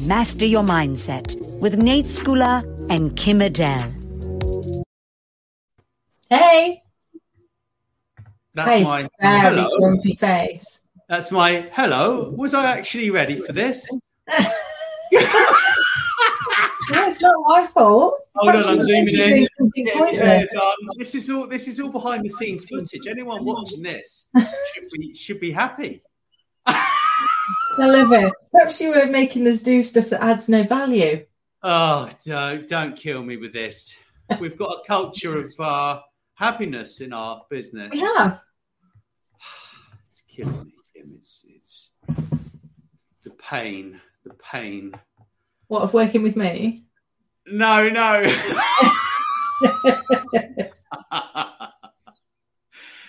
Master Your Mindset with Nate Schooler and Kim Adele. Hey. That's hey, my very hello. grumpy face. That's my hello. Was I actually ready for this? No, it's not my fault. Hold on, I'm zooming in. doing something yeah, um, this is all this is all behind the scenes footage. Anyone watching this should be should be happy. I love it. Perhaps you were making us do stuff that adds no value. Oh, don't don't kill me with this. We've got a culture of uh, happiness in our business. We have. It's killing me, Kim. It's it's the pain, the pain. What of working with me? No, no.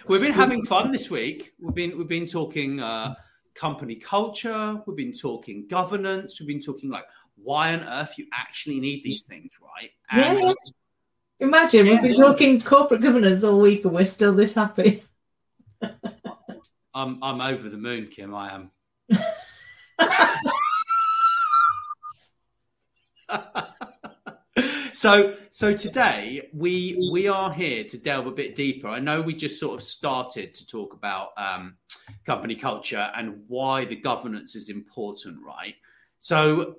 we've been having fun this week. We've been we've been talking uh, company culture. We've been talking governance. We've been talking like why on earth you actually need these things, right? Yeah, yeah. Imagine we've been talking corporate governance all week and we're still this happy. I'm I'm over the moon, Kim. I am. so so today we we are here to delve a bit deeper. I know we just sort of started to talk about um, company culture and why the governance is important, right? So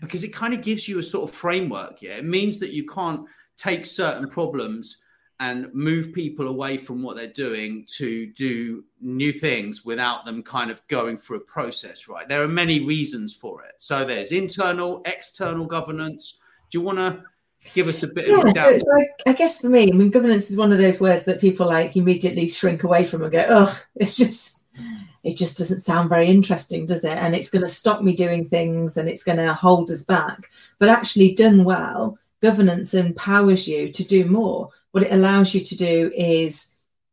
because it kind of gives you a sort of framework, yeah. It means that you can't take certain problems and move people away from what they're doing to do new things without them kind of going through a process, right? There are many reasons for it. So there's internal, external governance. Do you want to give us a bit Yeah, of so, so I, I guess for me, I mean, governance is one of those words that people like immediately shrink away from and go, "Oh, it's just, it just doesn't sound very interesting, does it?" And it's going to stop me doing things, and it's going to hold us back. But actually, done well, governance empowers you to do more. What it allows you to do is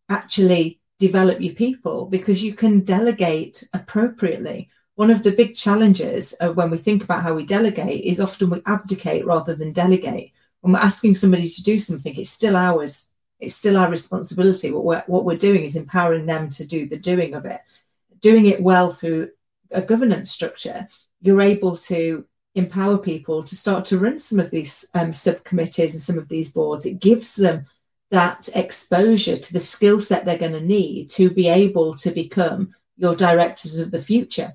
actually develop your people because you can delegate appropriately. One of the big challenges uh, when we think about how we delegate is often we abdicate rather than delegate. When we're asking somebody to do something, it's still ours. It's still our responsibility. What we're, what we're doing is empowering them to do the doing of it. Doing it well through a governance structure, you're able to empower people to start to run some of these um, subcommittees and some of these boards. It gives them that exposure to the skill set they're going to need to be able to become your directors of the future.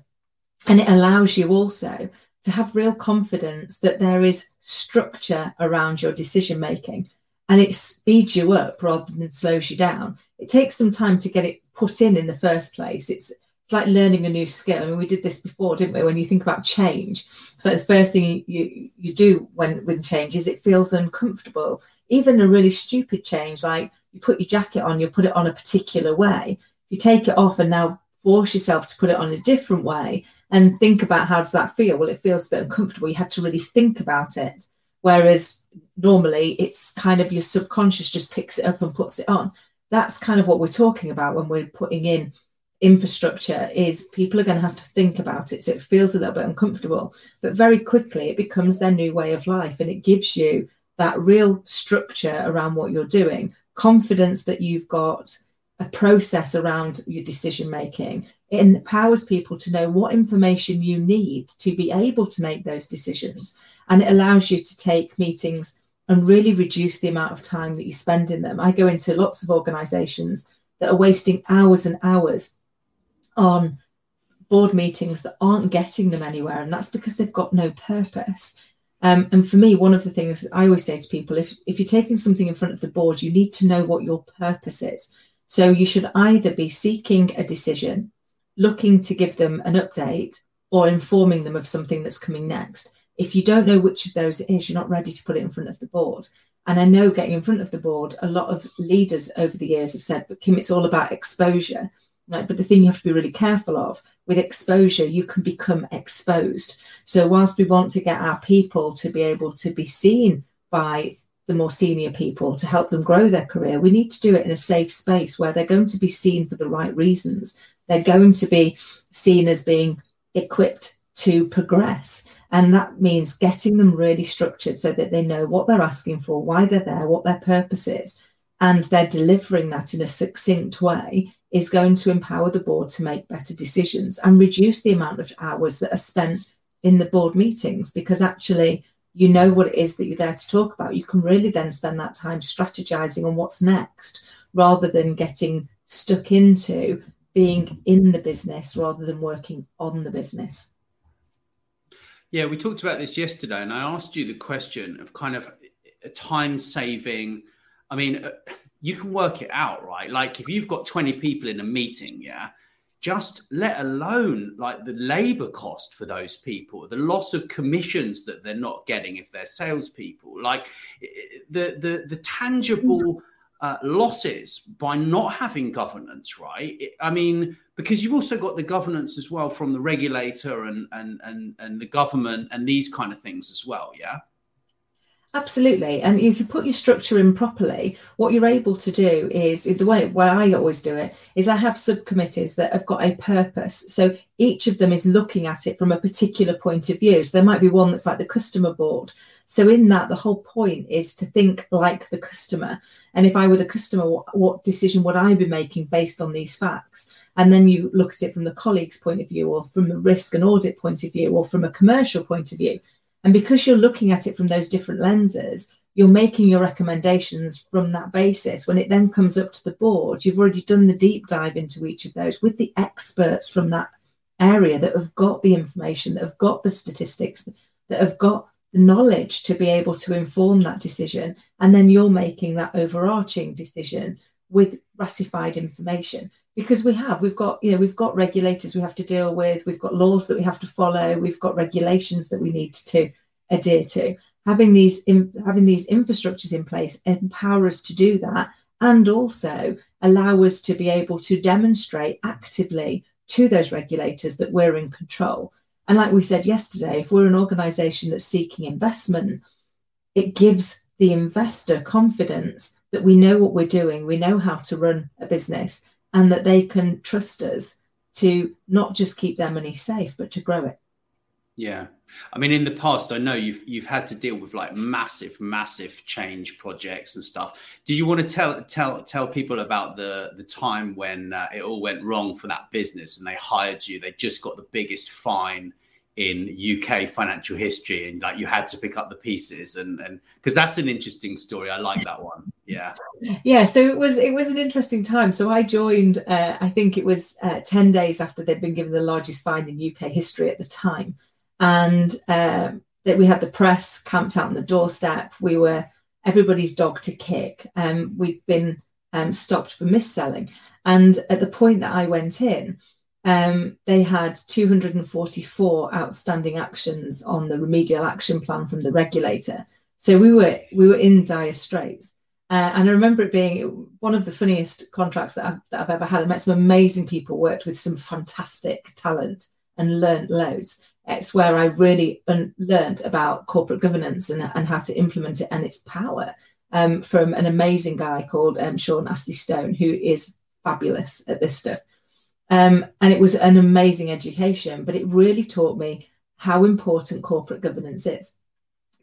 And it allows you also to have real confidence that there is structure around your decision making and it speeds you up rather than slows you down. It takes some time to get it put in in the first place. It's it's like learning a new skill. I mean, we did this before, didn't we? When you think about change, so the first thing you you do when when change is it feels uncomfortable. Even a really stupid change, like you put your jacket on, you put it on a particular way. You take it off and now force yourself to put it on a different way and think about how does that feel. Well, it feels a bit uncomfortable. You had to really think about it. Whereas normally it's kind of your subconscious just picks it up and puts it on. That's kind of what we're talking about when we're putting in infrastructure is people are going to have to think about it so it feels a little bit uncomfortable but very quickly it becomes their new way of life and it gives you that real structure around what you're doing confidence that you've got a process around your decision making it empowers people to know what information you need to be able to make those decisions. And it allows you to take meetings and really reduce the amount of time that you spend in them. I go into lots of organizations that are wasting hours and hours on board meetings that aren't getting them anywhere and that's because they've got no purpose. Um, and for me one of the things i always say to people if, if you're taking something in front of the board you need to know what your purpose is. So you should either be seeking a decision looking to give them an update or informing them of something that's coming next if you don't know which of those it is you're not ready to put it in front of the board and i know getting in front of the board a lot of leaders over the years have said but kim it's all about exposure Right? But the thing you have to be really careful of with exposure, you can become exposed. So, whilst we want to get our people to be able to be seen by the more senior people to help them grow their career, we need to do it in a safe space where they're going to be seen for the right reasons. They're going to be seen as being equipped to progress. And that means getting them really structured so that they know what they're asking for, why they're there, what their purpose is, and they're delivering that in a succinct way is going to empower the board to make better decisions and reduce the amount of hours that are spent in the board meetings because actually you know what it is that you're there to talk about, you can really then spend that time strategizing on what's next rather than getting stuck into being in the business rather than working on the business. Yeah, we talked about this yesterday, and I asked you the question of kind of a time saving. I mean, uh, you can work it out, right? Like if you've got 20 people in a meeting, yeah, just let alone like the labor cost for those people, the loss of commissions that they're not getting if they're salespeople, like the the the tangible uh, losses by not having governance, right? I mean, because you've also got the governance as well from the regulator and and and and the government and these kind of things as well, yeah. Absolutely. And if you put your structure in properly, what you're able to do is the way where I always do it is I have subcommittees that have got a purpose. So each of them is looking at it from a particular point of view. So there might be one that's like the customer board. So in that, the whole point is to think like the customer. And if I were the customer, what, what decision would I be making based on these facts? And then you look at it from the colleague's point of view, or from a risk and audit point of view, or from a commercial point of view. And because you're looking at it from those different lenses, you're making your recommendations from that basis. When it then comes up to the board, you've already done the deep dive into each of those with the experts from that area that have got the information, that have got the statistics, that have got the knowledge to be able to inform that decision. And then you're making that overarching decision with ratified information. Because we have we've got you know we've got regulators we have to deal with we've got laws that we have to follow we've got regulations that we need to adhere to. Having these in, having these infrastructures in place empower us to do that and also allow us to be able to demonstrate actively to those regulators that we're in control. And like we said yesterday if we're an organization that's seeking investment it gives the investor confidence that we know what we're doing we know how to run a business and that they can trust us to not just keep their money safe, but to grow it. Yeah. I mean, in the past, I know you've you've had to deal with like massive, massive change projects and stuff. Do you want to tell tell tell people about the the time when uh, it all went wrong for that business and they hired you? They just got the biggest fine in UK financial history, and like you had to pick up the pieces, and and because that's an interesting story. I like that one. Yeah, yeah. So it was it was an interesting time. So I joined. Uh, I think it was uh, ten days after they'd been given the largest fine in UK history at the time, and uh, that we had the press camped out on the doorstep. We were everybody's dog to kick. Um, we'd been um, stopped for mis-selling, and at the point that I went in um, they had 244 outstanding actions on the remedial action plan from the regulator. So we were we were in dire straits. Uh, and I remember it being one of the funniest contracts that I've, that I've ever had. I met some amazing people, worked with some fantastic talent, and learned loads. It's where I really un- learned about corporate governance and, and how to implement it and its power um, from an amazing guy called um, Sean Astley Stone, who is fabulous at this stuff. Um, and it was an amazing education, but it really taught me how important corporate governance is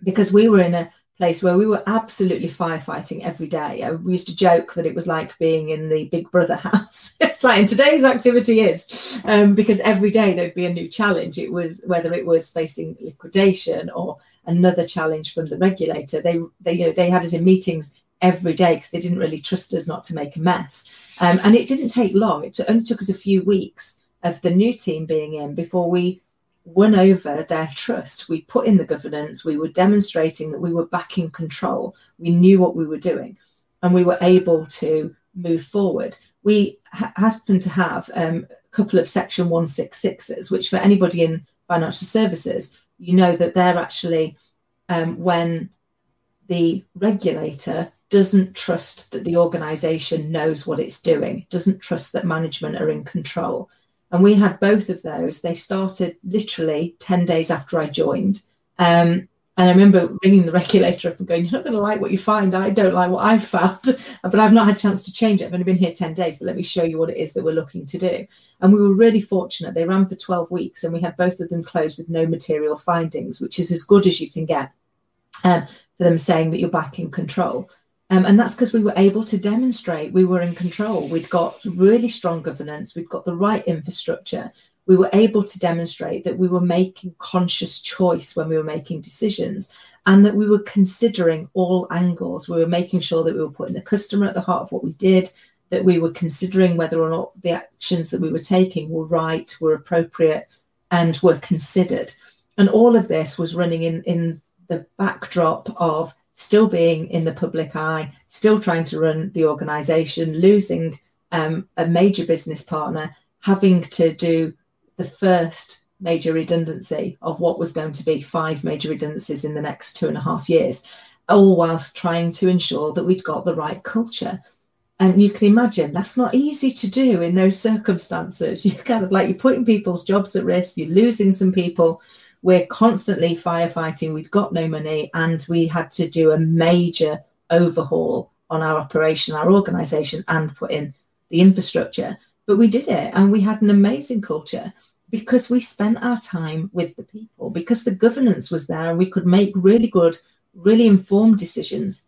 because we were in a place where we were absolutely firefighting every day. We used to joke that it was like being in the Big Brother house. it's like in today's activity is um, because every day there'd be a new challenge. It was whether it was facing liquidation or another challenge from the regulator. They, they, you know, they had us in meetings every day because they didn't really trust us not to make a mess. Um, and it didn't take long. It only took us a few weeks of the new team being in before we won over their trust. We put in the governance, we were demonstrating that we were back in control, we knew what we were doing, and we were able to move forward. We ha- happen to have um, a couple of Section 166s, which for anybody in financial services, you know that they're actually um, when the regulator doesn't trust that the organization knows what it's doing, doesn't trust that management are in control. And we had both of those. They started literally 10 days after I joined. Um, and I remember ringing the regulator up and going, You're not going to like what you find. I don't like what I've found, but I've not had a chance to change it. I've only been here 10 days, but let me show you what it is that we're looking to do. And we were really fortunate. They ran for 12 weeks and we had both of them closed with no material findings, which is as good as you can get um, for them saying that you're back in control. Um, and that's because we were able to demonstrate we were in control. We'd got really strong governance, we'd got the right infrastructure, we were able to demonstrate that we were making conscious choice when we were making decisions and that we were considering all angles. We were making sure that we were putting the customer at the heart of what we did, that we were considering whether or not the actions that we were taking were right, were appropriate, and were considered. And all of this was running in, in the backdrop of still being in the public eye, still trying to run the organization, losing um, a major business partner, having to do the first major redundancy of what was going to be five major redundancies in the next two and a half years, all whilst trying to ensure that we'd got the right culture. And you can imagine that's not easy to do in those circumstances. You're kind of like you're putting people's jobs at risk, you're losing some people. We're constantly firefighting, we've got no money, and we had to do a major overhaul on our operation, our organization, and put in the infrastructure. But we did it and we had an amazing culture because we spent our time with the people, because the governance was there and we could make really good, really informed decisions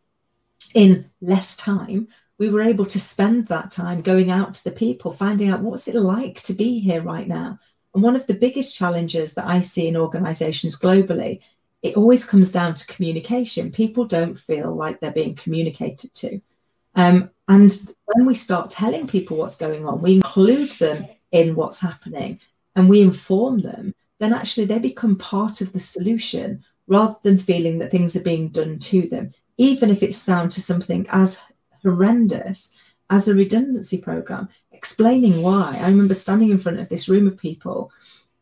in less time. We were able to spend that time going out to the people, finding out what's it like to be here right now. And one of the biggest challenges that I see in organizations globally, it always comes down to communication. People don't feel like they're being communicated to. Um, and when we start telling people what's going on, we include them in what's happening and we inform them, then actually they become part of the solution rather than feeling that things are being done to them, even if it's down to something as horrendous as a redundancy program, explaining why. I remember standing in front of this room of people.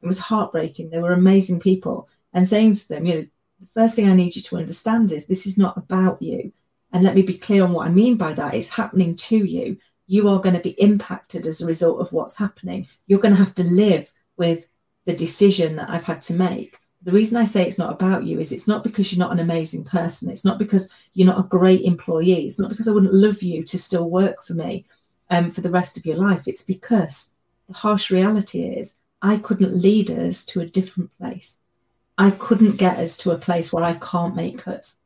It was heartbreaking. They were amazing people. And saying to them, you know, the first thing I need you to understand is this is not about you. And let me be clear on what I mean by that. It's happening to you. You are going to be impacted as a result of what's happening. You're going to have to live with the decision that I've had to make. The reason I say it's not about you is it's not because you're not an amazing person. It's not because you're not a great employee. It's not because I wouldn't love you to still work for me um, for the rest of your life. It's because the harsh reality is I couldn't lead us to a different place. I couldn't get us to a place where I can't make cuts.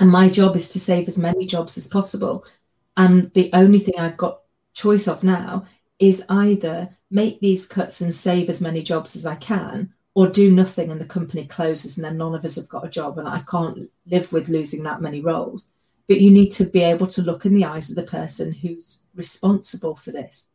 And my job is to save as many jobs as possible. And the only thing I've got choice of now is either make these cuts and save as many jobs as I can, or do nothing and the company closes and then none of us have got a job. And I can't live with losing that many roles. But you need to be able to look in the eyes of the person who's responsible for this.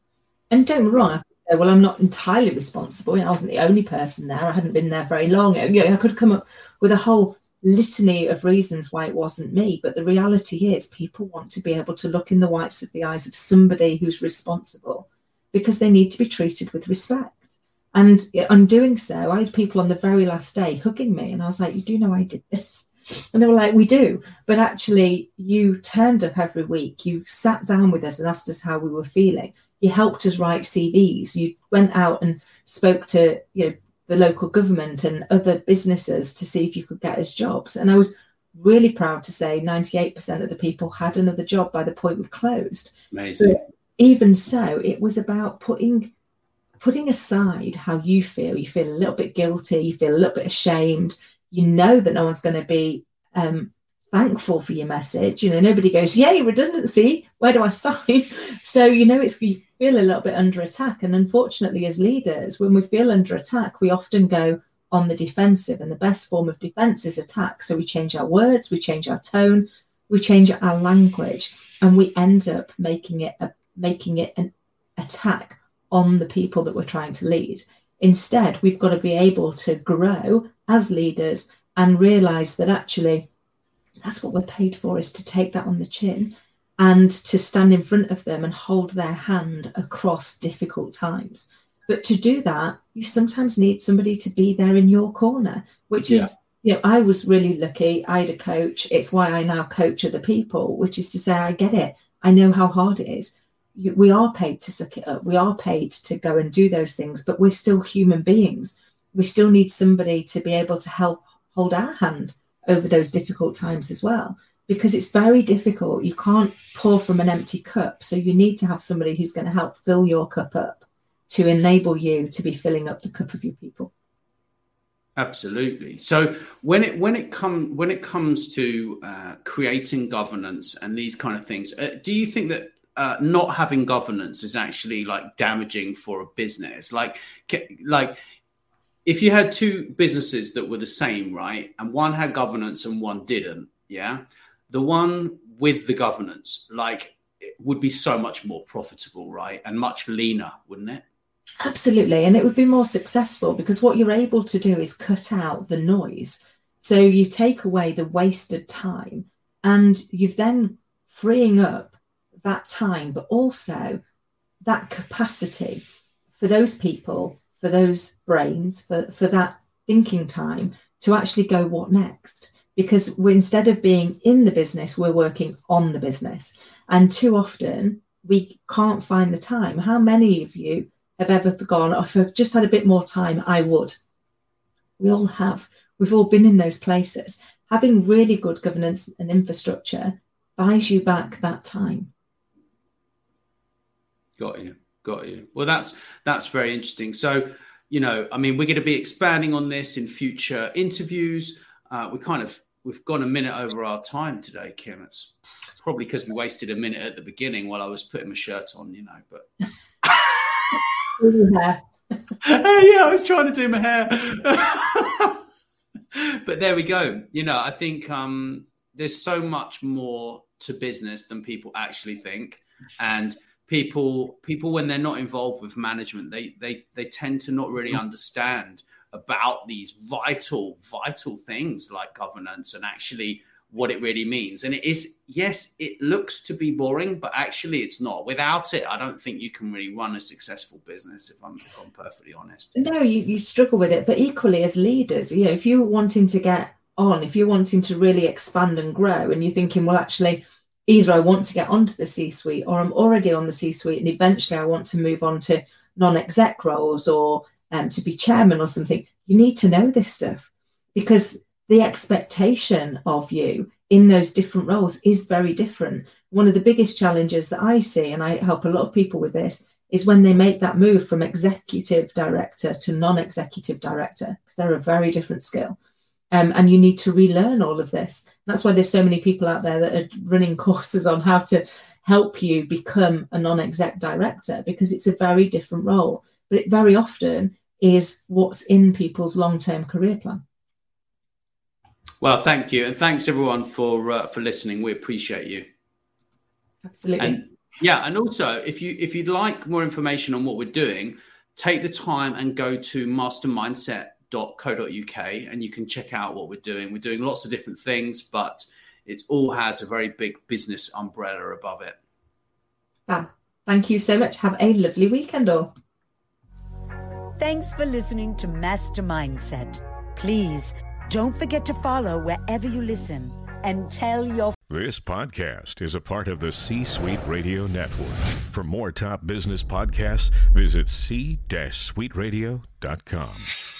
And don't get wrong, well, I'm not entirely responsible. You know, I wasn't the only person there. I hadn't been there very long. You know, I could come up with a whole litany of reasons why it wasn't me. But the reality is, people want to be able to look in the whites of the eyes of somebody who's responsible because they need to be treated with respect. And on doing so, I had people on the very last day hugging me, and I was like, You do know I did this? And they were like, We do. But actually, you turned up every week, you sat down with us and asked us how we were feeling. You helped us write CVs. You went out and spoke to you know the local government and other businesses to see if you could get us jobs. And I was really proud to say 98% of the people had another job by the point we closed. Amazing. But even so, it was about putting putting aside how you feel. You feel a little bit guilty, you feel a little bit ashamed. You know that no one's going to be um, thankful for your message. You know, nobody goes, Yay, redundancy, where do I sign? So you know it's you feel a little bit under attack. And unfortunately, as leaders, when we feel under attack, we often go on the defensive. And the best form of defense is attack. So we change our words, we change our tone, we change our language, and we end up making it a, making it an attack on the people that we're trying to lead. Instead, we've got to be able to grow as leaders and realize that actually that's what we're paid for is to take that on the chin and to stand in front of them and hold their hand across difficult times. But to do that, you sometimes need somebody to be there in your corner, which yeah. is, you know, I was really lucky. I had a coach. It's why I now coach other people, which is to say, I get it. I know how hard it is. we are paid to suck it up. We are paid to go and do those things, but we're still human beings. We still need somebody to be able to help hold our hand over those difficult times as well, because it's very difficult. You can't pour from an empty cup. So you need to have somebody who's going to help fill your cup up to enable you to be filling up the cup of your people. Absolutely. So when it when it come when it comes to uh, creating governance and these kind of things, uh, do you think that uh, not having governance is actually like damaging for a business? Like like if you had two businesses that were the same, right, and one had governance and one didn't, yeah, the one with the governance, like, would be so much more profitable, right, and much leaner, wouldn't it? Absolutely. And it would be more successful because what you're able to do is cut out the noise. So you take away the wasted time and you've then freeing up that time, but also that capacity for those people, for those brains, for, for that thinking time to actually go, what next? Because we, instead of being in the business, we're working on the business. And too often we can't find the time. How many of you have ever gone, oh, if I just had a bit more time, I would. We all have. We've all been in those places. Having really good governance and infrastructure buys you back that time. Got you. Got you. Well, that's that's very interesting. So, you know, I mean, we're going to be expanding on this in future interviews. Uh, we kind of we've gone a minute over our time today, Kim. It's probably because we wasted a minute at the beginning while I was putting my shirt on, you know. But yeah, I was trying to do my hair. but there we go. You know, I think um, there's so much more to business than people actually think, and people people when they're not involved with management, they they they tend to not really mm. understand about these vital vital things like governance and actually what it really means. And it is, yes, it looks to be boring, but actually it's not. Without it, I don't think you can really run a successful business, if I'm, if I'm perfectly honest. No, you, you struggle with it. But equally, as leaders, you know, if you're wanting to get on, if you're wanting to really expand and grow, and you're thinking, well, actually, either I want to get onto the C suite or I'm already on the C suite, and eventually I want to move on to non exec roles or um, to be chairman or something, you need to know this stuff because the expectation of you in those different roles is very different. One of the biggest challenges that I see, and I help a lot of people with this, is when they make that move from executive director to non executive director, because they're a very different skill. Um, and you need to relearn all of this. That's why there's so many people out there that are running courses on how to help you become a non exec director, because it's a very different role. But it very often is what's in people's long term career plan. Well, thank you, and thanks everyone for uh, for listening. We appreciate you. Absolutely. And, yeah, and also if you if you'd like more information on what we're doing, take the time and go to mastermindset.co.uk and you can check out what we're doing. We're doing lots of different things, but it all has a very big business umbrella above it. Ah, thank you so much. Have a lovely weekend, all. Thanks for listening to Master Mindset. Please don't forget to follow wherever you listen and tell your. This podcast is a part of the C Suite Radio Network. For more top business podcasts, visit c-suiteradio.com.